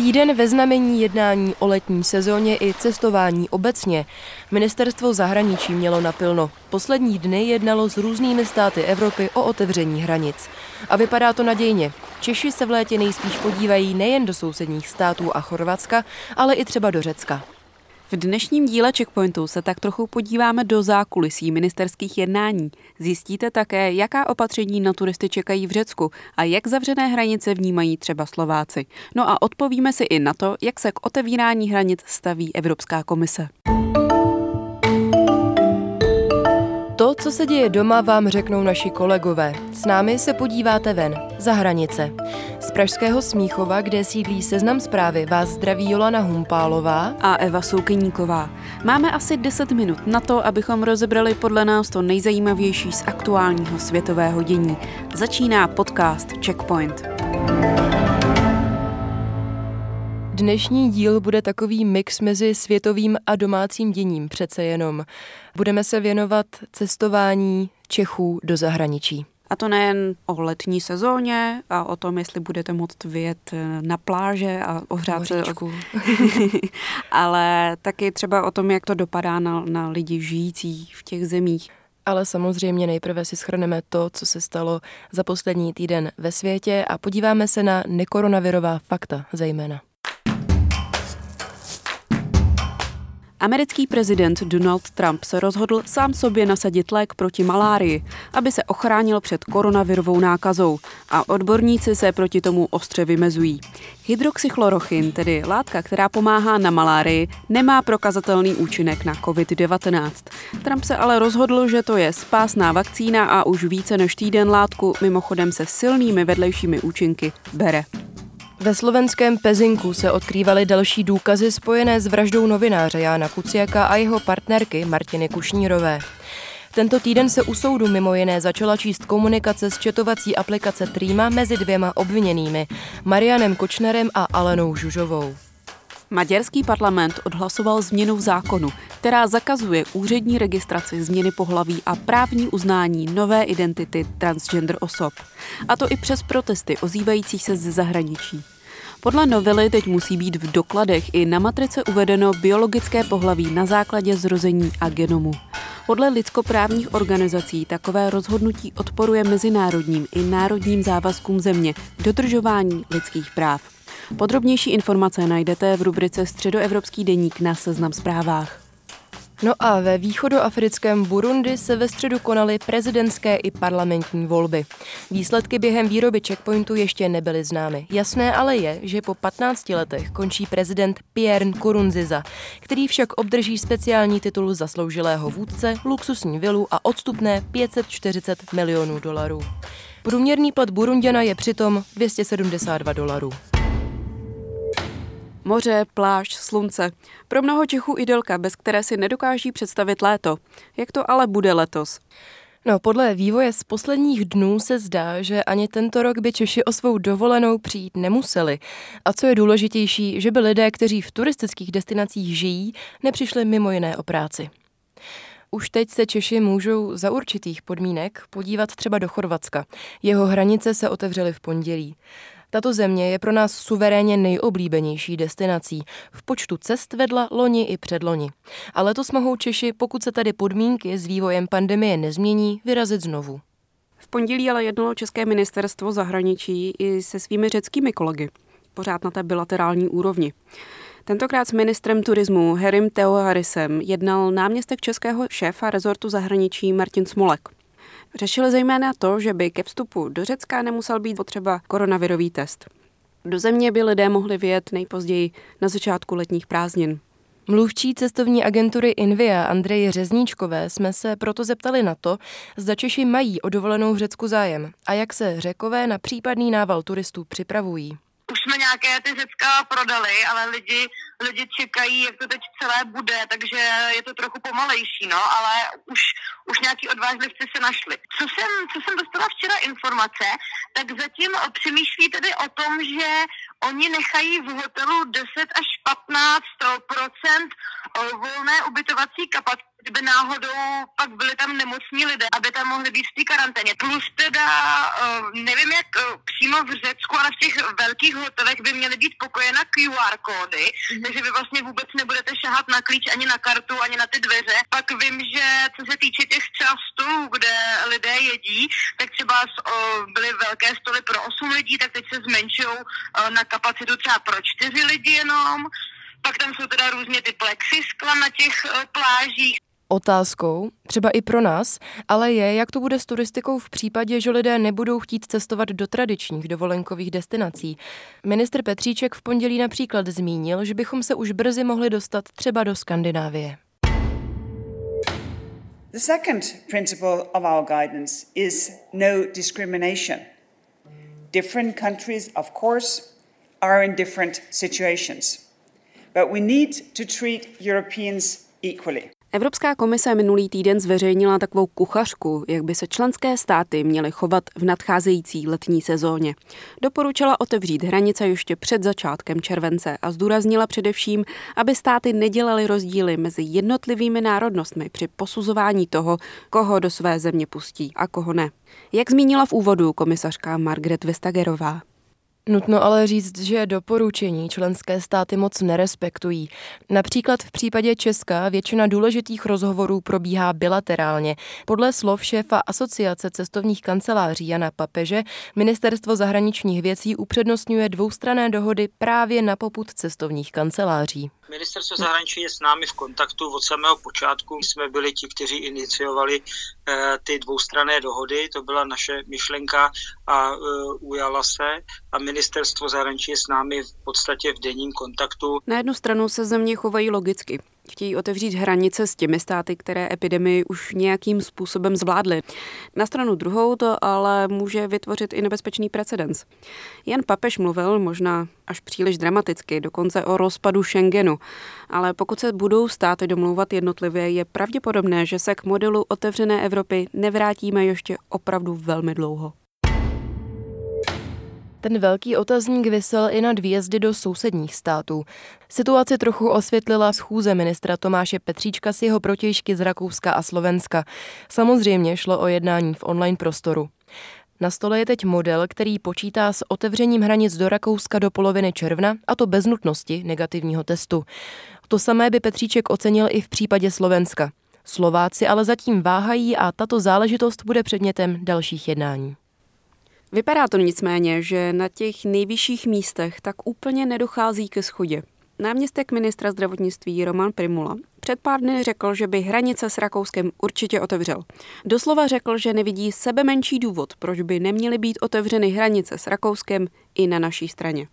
Týden ve znamení jednání o letní sezóně i cestování obecně. Ministerstvo zahraničí mělo napilno. Poslední dny jednalo s různými státy Evropy o otevření hranic. A vypadá to nadějně. Češi se v létě nejspíš podívají nejen do sousedních států a Chorvatska, ale i třeba do Řecka. V dnešním díle Checkpointu se tak trochu podíváme do zákulisí ministerských jednání. Zjistíte také, jaká opatření na turisty čekají v Řecku a jak zavřené hranice vnímají třeba Slováci. No a odpovíme si i na to, jak se k otevírání hranic staví Evropská komise. To, co se děje doma, vám řeknou naši kolegové. S námi se podíváte ven, za hranice. Z Pražského Smíchova, kde sídlí seznam zprávy, vás zdraví Jolana Humpálová a Eva Soukeníková. Máme asi 10 minut na to, abychom rozebrali podle nás to nejzajímavější z aktuálního světového dění. Začíná podcast Checkpoint. Dnešní díl bude takový mix mezi světovým a domácím děním přece jenom. Budeme se věnovat cestování Čechů do zahraničí. A to nejen o letní sezóně a o tom, jestli budete moct vyjet eh, na pláže a ohřát se, ale taky třeba o tom, jak to dopadá na, na lidi žijící v těch zemích. Ale samozřejmě nejprve si schrneme to, co se stalo za poslední týden ve světě a podíváme se na nekoronavirová fakta zejména. Americký prezident Donald Trump se rozhodl sám sobě nasadit lék proti malárii, aby se ochránil před koronavirovou nákazou a odborníci se proti tomu ostře vymezují. Hydroxychlorochin, tedy látka, která pomáhá na malárii, nemá prokazatelný účinek na COVID-19. Trump se ale rozhodl, že to je spásná vakcína a už více než týden látku, mimochodem se silnými vedlejšími účinky, bere. Ve slovenském Pezinku se odkrývaly další důkazy spojené s vraždou novináře Jána Kuciaka a jeho partnerky Martiny Kušnírové. Tento týden se u soudu mimo jiné začala číst komunikace s četovací aplikace Trýma mezi dvěma obviněnými, Marianem Kočnerem a Alenou Žužovou. Maďarský parlament odhlasoval změnu v zákonu, která zakazuje úřední registraci změny pohlaví a právní uznání nové identity transgender osob. A to i přes protesty ozývajících se ze zahraničí. Podle novely teď musí být v dokladech i na matrice uvedeno biologické pohlaví na základě zrození a genomu. Podle lidskoprávních organizací takové rozhodnutí odporuje mezinárodním i národním závazkům země dodržování lidských práv. Podrobnější informace najdete v rubrice Středoevropský deník na Seznam zprávách. No a ve východoafrickém Burundi se ve středu konaly prezidentské i parlamentní volby. Výsledky během výroby checkpointu ještě nebyly známy. Jasné ale je, že po 15 letech končí prezident Pierre Nkurunziza, který však obdrží speciální titul zasloužilého vůdce, luxusní vilu a odstupné 540 milionů dolarů. Průměrný plat Burundiana je přitom 272 dolarů. Moře, pláž, slunce. Pro mnoho Čechů idylka, bez které si nedokáží představit léto. Jak to ale bude letos? No, podle vývoje z posledních dnů se zdá, že ani tento rok by Češi o svou dovolenou přijít nemuseli. A co je důležitější, že by lidé, kteří v turistických destinacích žijí, nepřišli mimo jiné o práci. Už teď se Češi můžou za určitých podmínek podívat třeba do Chorvatska. Jeho hranice se otevřely v pondělí. Tato země je pro nás suverénně nejoblíbenější destinací. V počtu cest vedla loni i předloni. A letos mohou Češi, pokud se tady podmínky s vývojem pandemie nezmění, vyrazit znovu. V pondělí ale jednalo České ministerstvo zahraničí i se svými řeckými kolegy. Pořád na té bilaterální úrovni. Tentokrát s ministrem turismu Herim Teoharisem jednal náměstek českého šéfa rezortu zahraničí Martin Smolek. Řešili zejména to, že by ke vstupu do Řecka nemusel být potřeba koronavirový test. Do země by lidé mohli vyjet nejpozději na začátku letních prázdnin. Mluvčí cestovní agentury Invia Andreje Řezníčkové jsme se proto zeptali na to, zda Češi mají o dovolenou v Řecku zájem a jak se řekové na případný nával turistů připravují. Už jsme nějaké ty Řecka prodali, ale lidi, lidi čekají, jak to teď celé bude, takže je to trochu pomalejší, no, ale už nějaký odvážlivci se našli. Co jsem, co jsem dostala včera informace, tak zatím přemýšlí tedy o tom, že oni nechají v hotelu 10 až 15% volné ubytovací kapacity kdyby náhodou pak byli tam nemocní lidé, aby tam mohli být v té karanténě. Plus teda, eh, nevím jak eh, přímo v Řecku, ale v těch velkých hotelech by měly být pokoje na QR kódy, mm. takže vy vlastně vůbec nebudete šahat na klíč ani na kartu, ani na ty dveře. Pak vím, že co se týče těch třeba stolů, kde lidé jedí, tak třeba eh, byly velké stoly pro 8 lidí, tak teď se zmenšují na kapacitu třeba pro 4 lidi jenom. Pak tam jsou teda různě ty plexiskla na těch plážích. Otázkou, třeba i pro nás, ale je, jak to bude s turistikou v případě, že lidé nebudou chtít cestovat do tradičních dovolenkových destinací. Ministr Petříček v pondělí například zmínil, že bychom se už brzy mohli dostat třeba do Skandinávie. The second principle of our guidance is no discrimination. Different countries, of course, are in different situations. But we need to treat Europeans equally. Evropská komise minulý týden zveřejnila takovou kuchařku, jak by se členské státy měly chovat v nadcházející letní sezóně. Doporučila otevřít hranice ještě před začátkem července a zdůraznila především, aby státy nedělaly rozdíly mezi jednotlivými národnostmi při posuzování toho, koho do své země pustí a koho ne. Jak zmínila v úvodu komisařka Margaret Vestagerová. Nutno ale říct, že doporučení členské státy moc nerespektují. Například v případě Česka většina důležitých rozhovorů probíhá bilaterálně. Podle slov šéfa Asociace cestovních kanceláří Jana Papeže ministerstvo zahraničních věcí upřednostňuje dvoustrané dohody právě na poput cestovních kanceláří. Ministerstvo zahraničí je s námi v kontaktu od samého počátku. My jsme byli ti, kteří iniciovali eh, ty dvoustranné dohody, to byla naše myšlenka a eh, ujala se a ministerstvo zahraničí je s námi v podstatě v denním kontaktu. Na jednu stranu se země chovají logicky chtějí otevřít hranice s těmi státy, které epidemii už nějakým způsobem zvládly. Na stranu druhou to ale může vytvořit i nebezpečný precedens. Jan Papež mluvil možná až příliš dramaticky, dokonce o rozpadu Schengenu. Ale pokud se budou státy domlouvat jednotlivě, je pravděpodobné, že se k modelu otevřené Evropy nevrátíme ještě opravdu velmi dlouho. Ten velký otazník vysel i nad výjezdy do sousedních států. Situaci trochu osvětlila schůze ministra Tomáše Petříčka s jeho protějšky z Rakouska a Slovenska. Samozřejmě šlo o jednání v online prostoru. Na stole je teď model, který počítá s otevřením hranic do Rakouska do poloviny června, a to bez nutnosti negativního testu. To samé by Petříček ocenil i v případě Slovenska. Slováci ale zatím váhají a tato záležitost bude předmětem dalších jednání. Vypadá to nicméně, že na těch nejvyšších místech tak úplně nedochází ke schodě. Náměstek ministra zdravotnictví Roman Primula před pár dny řekl, že by hranice s Rakouskem určitě otevřel. Doslova řekl, že nevidí sebe menší důvod, proč by neměly být otevřeny hranice s Rakouskem i na naší straně.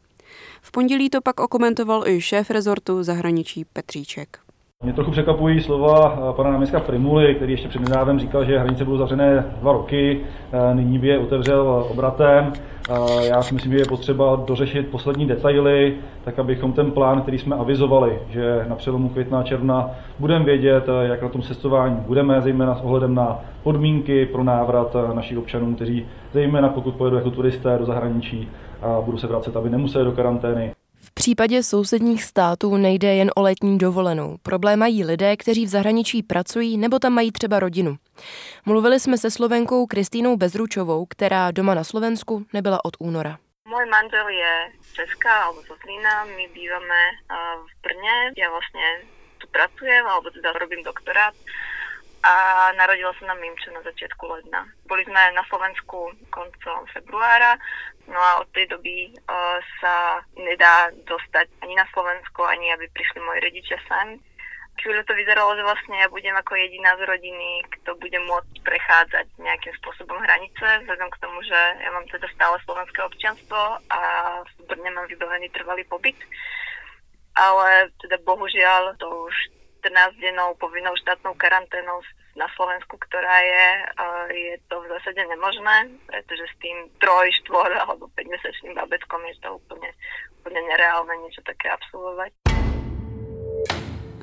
V pondělí to pak okomentoval i šéf rezortu zahraničí Petříček. Mě trochu překvapují slova eh, pana náměstka Primuly, který ještě před nedávem říkal, že hranice budou zavřené dva roky, eh, nyní by je otevřel obratem. Eh, já si myslím, že je potřeba dořešit poslední detaily, tak abychom ten plán, který jsme avizovali, že na přelomu května a června budeme vědět, jak na tom cestování budeme, zejména s ohledem na podmínky pro návrat našich občanů, kteří zejména pokud pojedou jako turisté do zahraničí a budou se vracet, aby nemuseli do karantény, případě sousedních států nejde jen o letní dovolenou. Problém mají lidé, kteří v zahraničí pracují nebo tam mají třeba rodinu. Mluvili jsme se Slovenkou Kristýnou Bezručovou, která doma na Slovensku nebyla od února. Můj manžel je Česká alebo z Zlína, my býváme v Brně, já vlastně tu pracujem, alebo teda robím doktorát a narodila sa nám Mimčo na začiatku ledna. Boli sme na Slovensku koncom februára, no a od tej doby uh, sa nedá dostať ani na Slovensko, ani aby prišli moji rodičia sem. Chvíľu to vyzeralo, že vlastne ja budem ako jediná z rodiny, kto bude môcť prechádzať nejakým spôsobom hranice, vzhľadom k tomu, že ja mám teda stále slovenské občianstvo a v Brne mám vybavený trvalý pobyt. Ale teda bohužiaľ to už 14-dennou povinnou štátnou karanténou na Slovensku, ktorá je, je to v zásade nemožné, pretože s tým troj, štvor alebo 5 mesačným babetkom je to úplne, úplne nereálne niečo také absolvovať.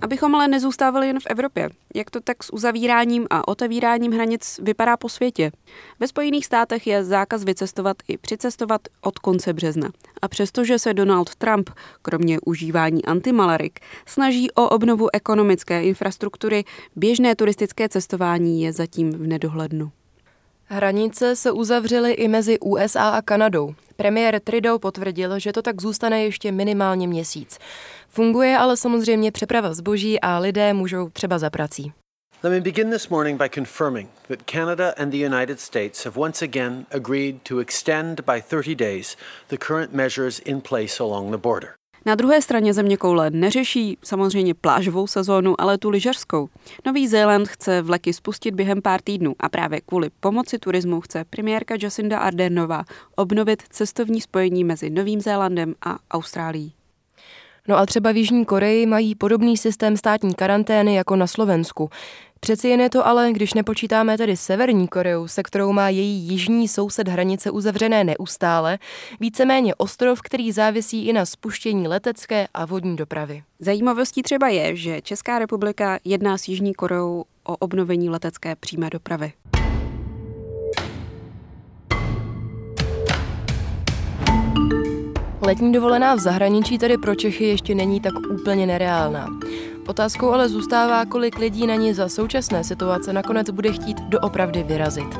Abychom ale nezůstávali jen v Evropě. Jak to tak s uzavíráním a otevíráním hranic vypadá po světě? Ve Spojených státech je zákaz vycestovat i přicestovat od konce března. A přestože se Donald Trump, kromě užívání antimalarik, snaží o obnovu ekonomické infrastruktury, běžné turistické cestování je zatím v nedohlednu. Hranice se uzavřely i mezi USA a Kanadou. Premiér Trudeau potvrdil, že to tak zůstane ještě minimálně měsíc. Funguje ale samozřejmě přeprava zboží a lidé můžou třeba za prací. Let me begin this morning by confirming that Canada and the United States have once again agreed to extend by 30 days the current measures in place along the border. Na druhé straně země koule neřeší samozřejmě plážovou sezónu, ale tu lyžařskou. Nový Zéland chce vleky spustit během pár týdnů a právě kvůli pomoci turismu chce premiérka Jacinda Ardennová obnovit cestovní spojení mezi Novým Zélandem a Austrálií. No a třeba v Jižní Koreji mají podobný systém státní karantény jako na Slovensku. Přeci jen je to ale, když nepočítáme tedy Severní Koreu, se kterou má její jižní soused hranice uzavřené neustále, víceméně ostrov, který závisí i na spuštění letecké a vodní dopravy. Zajímavostí třeba je, že Česká republika jedná s Jižní Koreou o obnovení letecké přímé dopravy. Letní dovolená v zahraničí tedy pro Čechy ještě není tak úplně nereálná. Otázkou ale zůstává, kolik lidí na ní za současné situace nakonec bude chtít doopravdy vyrazit.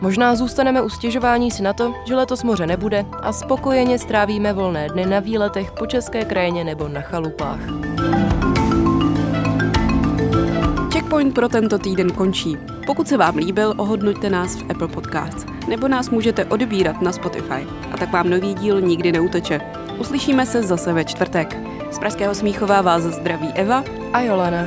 Možná zůstaneme u stěžování si na to, že letos moře nebude a spokojeně strávíme volné dny na výletech po české krajině nebo na chalupách. Checkpoint pro tento týden končí. Pokud se vám líbil, ohodnoťte nás v Apple Podcasts, nebo nás můžete odebírat na Spotify. A tak vám nový díl nikdy neuteče. Uslyšíme se zase ve čtvrtek. Z Pražského Smíchova vás zdraví Eva a Jolana.